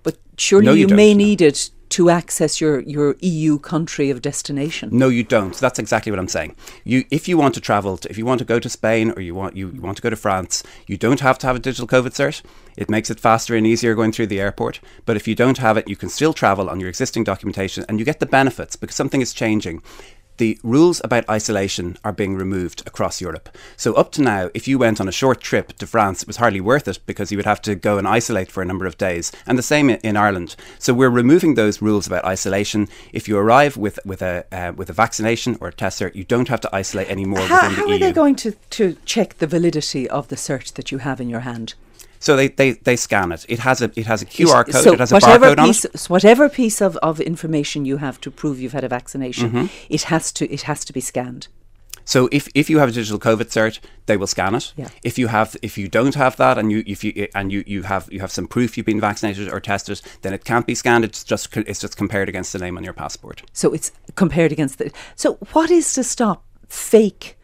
But surely No, you you, may need it to access your, your EU country of destination. No, you don't. That's exactly what I'm saying. You, if you want to travel, to, if you want to go to Spain or you want you, you want to go to France, you don't have to have a digital COVID cert. It makes it faster and easier going through the airport. But if you don't have it, you can still travel on your existing documentation, and you get the benefits because something is changing. The rules about isolation are being removed across Europe. So, up to now, if you went on a short trip to France, it was hardly worth it because you would have to go and isolate for a number of days. And the same in Ireland. So, we're removing those rules about isolation. If you arrive with, with, a, uh, with a vaccination or a test cert, you don't have to isolate anymore How, within how are EU. they going to, to check the validity of the cert that you have in your hand? So they, they, they scan it. It has a it has a QR code. So it has a barcode on piece, it. so whatever piece of, of information you have to prove you've had a vaccination, Mhm. it has to it has to be scanned. So if, if you have a digital COVID cert, they will scan it. Yeah. If you have if you don't have that and you if you and you, you have you have some proof you've been vaccinated or tested, then it can't be scanned. It's just it's just compared against the name on your passport. So it's compared against the. So what is to stop fake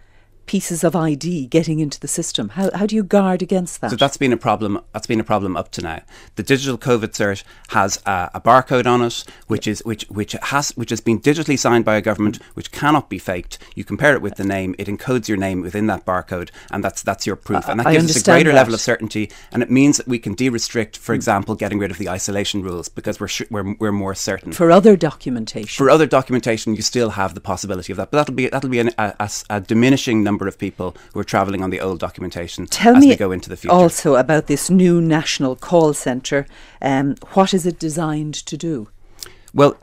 pieces of ID getting into the system? How how do you guard against that? So that's been a problem. That's been a problem up to now. The digital COVID cert has a, a barcode on it, which is which which has which has been digitally signed by a government, which cannot be faked. You compare it with the name; it encodes your name within that barcode, and that's that's your proof. And that I gives us a greater that. level of certainty, and it means that we can de-restrict, for hmm. example, getting rid of the isolation rules because we're sh- we're we're more certain. for other documentation. For other documentation, you still have the possibility of that, but that'll be that'll be an, a, a a diminishing number of people who are travelling on the old documentation Tell as me we go into the future. also about this new national call centre. Um, what is it designed to do? Well,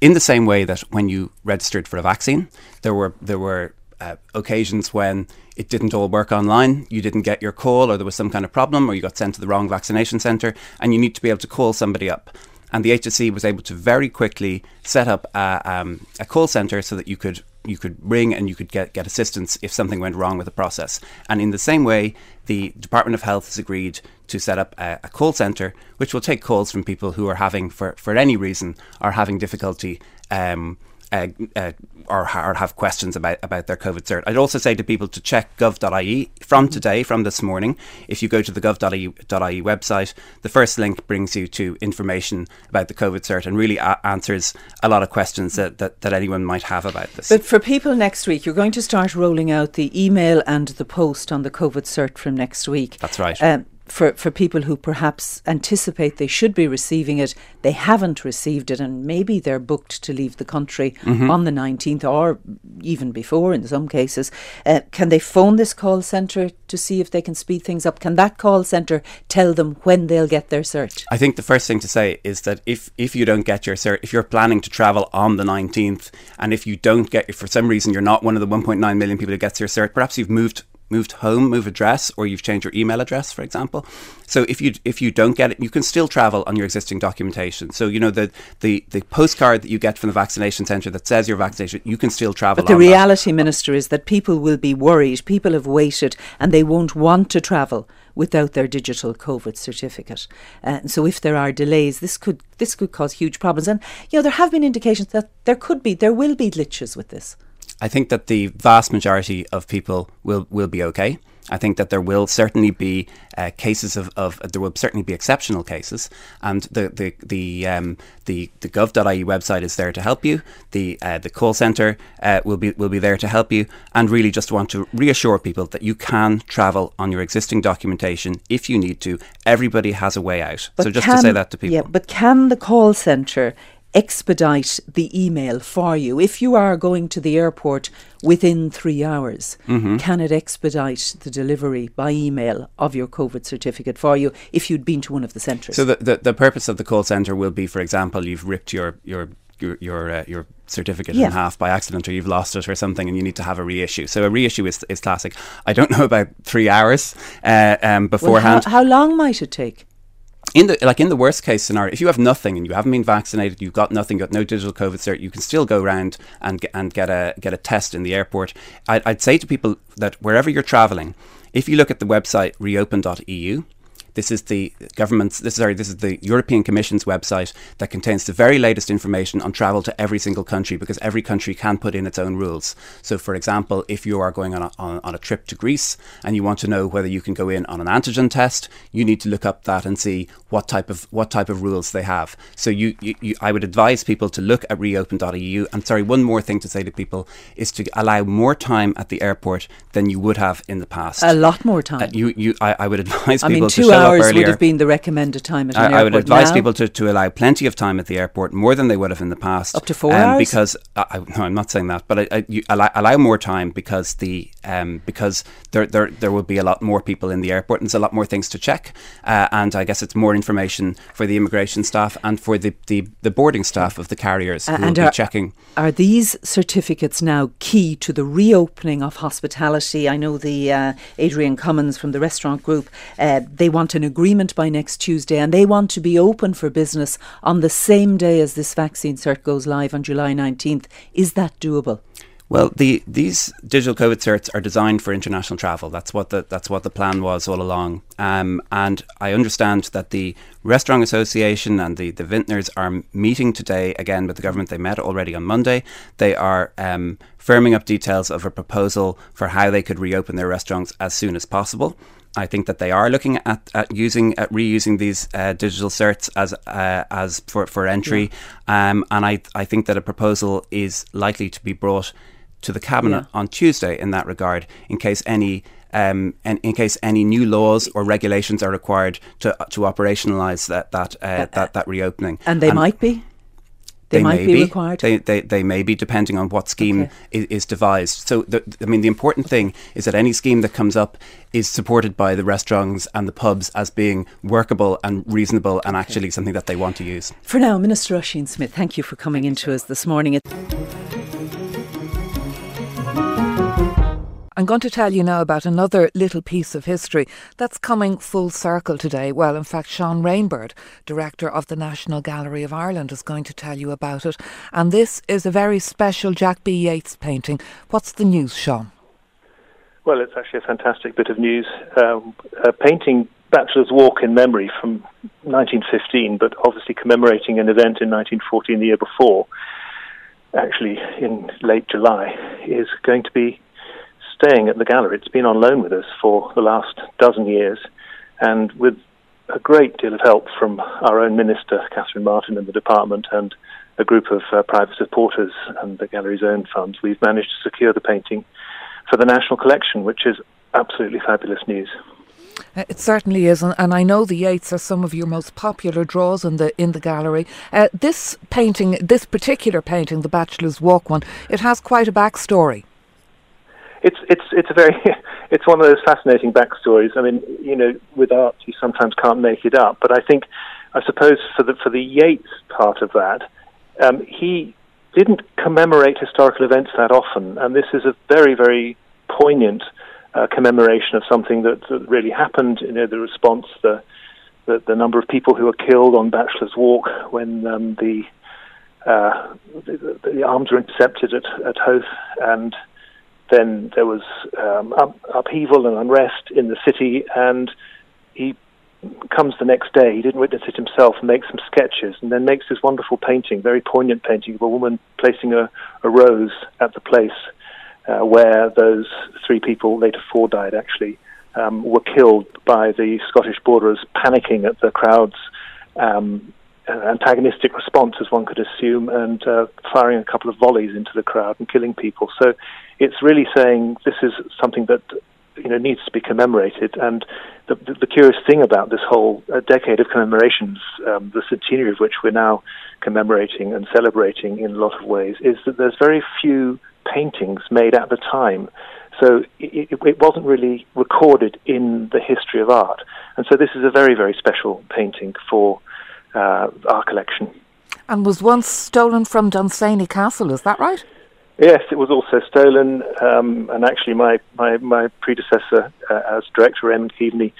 in the same way that when you registered for a vaccine, there were there were uh, occasions when it didn't all work online. You didn't get your call, or there was some kind of problem, or you got sent to the wrong vaccination centre, and you need to be able to call somebody up. And the HSE was able to very quickly set up a, um, a call centre so that you could you could ring and you could get, get assistance if something went wrong with the process. And in the same way, the Department of Health has agreed to set up a, a call centre which will take calls from people who are having, for, for any reason, are having difficulty um, uh, uh, or, or have questions about, about their COVID cert. I'd also say to people to check gov.ie from today, from this morning. If you go to the gov.ie website, the first link brings you to information about the COVID cert and really a- answers a lot of questions that, that, that anyone might have about this. But for people next week, you're going to start rolling out the email and the post on the COVID cert from next week. That's right. Um, for, for people who perhaps anticipate they should be receiving it, they haven't received it, and maybe they're booked to leave the country Mhm. on the 19th or even before in some cases. Uh, can they phone this call centre to see if they can speed things up? Can that call centre tell them when they'll get their cert? I think the first thing to say is that if, if you don't get your cert, if you're planning to travel on the 19th, and if you don't get, if for some reason you're not one of the 1.9 million people who gets your cert, perhaps you've moved moved home, move address, or you've changed your email address, for example. So if you if you don't get it, you can still travel on your existing documentation. So you know the the, the postcard that you get from the vaccination centre that says you're vaccinated, you can still travel. But the on that. reality, Minister, is that people will be worried. People have waited and they won't want to travel without their digital COVID certificate. Uh, and so if there are delays, this could this could cause huge problems. And you know there have been indications that there could be there will be glitches with this. I think that the vast majority of people will, will be okay. I think that there will certainly be uh, cases of, of there will certainly be exceptional cases, and the the the um, the, the gov.ie website is there to help you. The uh, the call centre uh, will be will be there to help you, and really just want to reassure people that you can travel on your existing documentation if you need to. Everybody has a way out. so just to say that to people. Yeah, but can the call centre expedite the email for you if you are going to the airport within three hours? Mhm. Can it expedite the delivery by email of your COVID certificate for you if you'd been to one of the centres? So the, the, the purpose of the call centre will be, for example, you've ripped your your your your, uh, your certificate Yeah. in half by accident, or you've lost it or something, and you need to have a reissue. So a reissue is is classic. I don't know about three hours uh, um, Well, beforehand. how, how long might it take? In the like in the worst case scenario, if you have nothing and you haven't been vaccinated, you've got nothing, you've got no digital COVID cert, you can still go around and get, and get a get a test in the airport. I'd, I'd say to people that wherever you're traveling, if you look at the website reopen.eu. This is the government's. This is sorry. This is the European Commission's website that contains the very latest information on travel to every single country because every country can put in its own rules. So, for example, if you are going on a, on, on a trip to Greece and you want to know whether you can go in on an antigen test, you need to look up that and see what type of what type of rules they have. So, you, you, you I would advise people to look at reopen.eu. And sorry, one more thing to say to people is to allow more time at the airport than you would have in the past. A lot more time. Uh, you, you, I, I would advise I people mean, to show hours would have been the recommended time at an I, airport. I would advise Now- people to, to allow plenty of time at the airport, more than they would have in the past. Up to four hours? Because, I, no, I'm not saying that, but I, I, you allow, allow more time because the um, because there, there there will be a lot more people in the airport and there's a lot more things to check. Uh, and I guess it's more information for the immigration staff and for the, the, the boarding staff of the carriers who and will are, be checking. Are these certificates now key to the reopening of hospitality? I know the uh, Adrian Cummins from the restaurant group, uh, they want an agreement by next Tuesday and they want to be open for business on the same day as this vaccine cert goes live on July 19th. Is that doable? Well, the these digital COVID certs are designed for international travel. That's what the that's what the plan was all along. Um, and I understand that the Restaurant Association and the the vintners are meeting today again with the government. They met already on Monday. They are um, firming up details of a proposal for how they could reopen their restaurants as soon as possible. I think that they are looking at, at using at reusing these uh, digital certs as uh, as for, for entry, yeah. um, and I I think that a proposal is likely to be brought to the cabinet yeah. on Tuesday in that regard, in case any. Um, in, in case any new laws or regulations are required to to operationalise that that uh, that that reopening, and they and might be. They, they might may be, required. They, they, they may be, depending on what scheme okay. is, is, devised. So, the, I mean, the important thing is that any scheme that comes up is supported by the restaurants and the pubs as being workable and reasonable and okay. actually something that they want to use. For now, Minister Ossian Smyth, thank you for coming into us this morning. I'm going to tell you now about another little piece of history that's coming full circle today. Well, in fact, Sean Rainbird, director of the National Gallery of Ireland, is going to tell you about it. And this is a very special Jack B. Yeats painting. What's the news, Sean? Well, it's actually a fantastic bit of news. Um, a painting Bachelor's Walk in Memory from 1915, but obviously commemorating an event in 1914, the year before, actually in late July, is going to be staying at the gallery. It's been on loan with us for the last dozen years, and with a great deal of help from our own minister, Catherine Martin, and the department, and a group of uh, private supporters and the gallery's own funds, we've managed to secure the painting for the national collection, which is absolutely fabulous news. Uh, it certainly is, and, I know the Yeats are some of your most popular draws in the in the gallery. Uh, this painting, this particular painting, the Bachelor's Walk one, it has quite a backstory it's it's it's a very it's one of those fascinating backstories. I mean, you know, with art you sometimes can't make it up, but I think I suppose for the for the Yeats part of that, um, he didn't commemorate historical events that often, and this is a very very poignant uh, commemoration of something that, that really happened. You know, the response, the, the the number of people who were killed on Bachelor's Walk when um, the, uh, the, the arms were intercepted at at Howth and then there was um, up, upheaval and unrest in the city, and he comes the next day. He didn't witness it himself, and makes some sketches, and then makes this wonderful painting, very poignant painting of a woman placing a, a rose at the place uh, where those three people, later four died actually, um, were killed by the Scottish borderers panicking at the crowd's um, antagonistic response, as one could assume, and uh, firing a couple of volleys into the crowd and killing people. So it's really saying this is something that you know needs to be commemorated. And the, the, the curious thing about this whole uh, decade of commemorations, um, the centenary of which we're now commemorating and celebrating in a lot of ways, is that there's very few paintings made at the time. So it, it, wasn't really recorded in the history of art. And so this is a very, very special painting for uh, our collection. And was once stolen from Dunsany Castle, is that right? Yes, it was also stolen, um, and actually, my my, my predecessor uh, as director, Raymond Keaveney,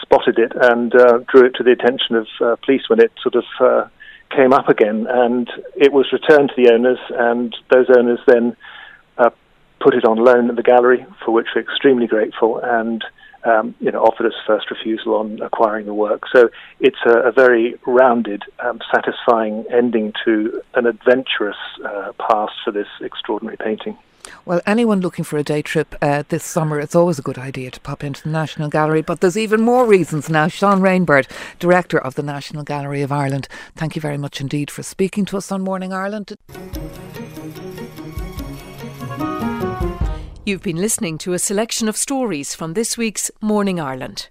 spotted it and uh, drew it to the attention of uh, police when it sort of uh, came up again, and it was returned to the owners, and those owners then uh, put it on loan at the gallery, for which we're extremely grateful, and um, you know, offered us first refusal on acquiring the work. So it's a, a very rounded, um, satisfying ending to an adventurous uh, past for this extraordinary painting. Well, anyone looking for a day trip uh, this summer, it's always a good idea to pop into the National Gallery. But there's even more reasons now. Sean Rainbird, Director of the National Gallery of Ireland, thank you very much indeed for speaking to us on Morning Ireland. You've been listening to a selection of stories from this week's Morning Ireland.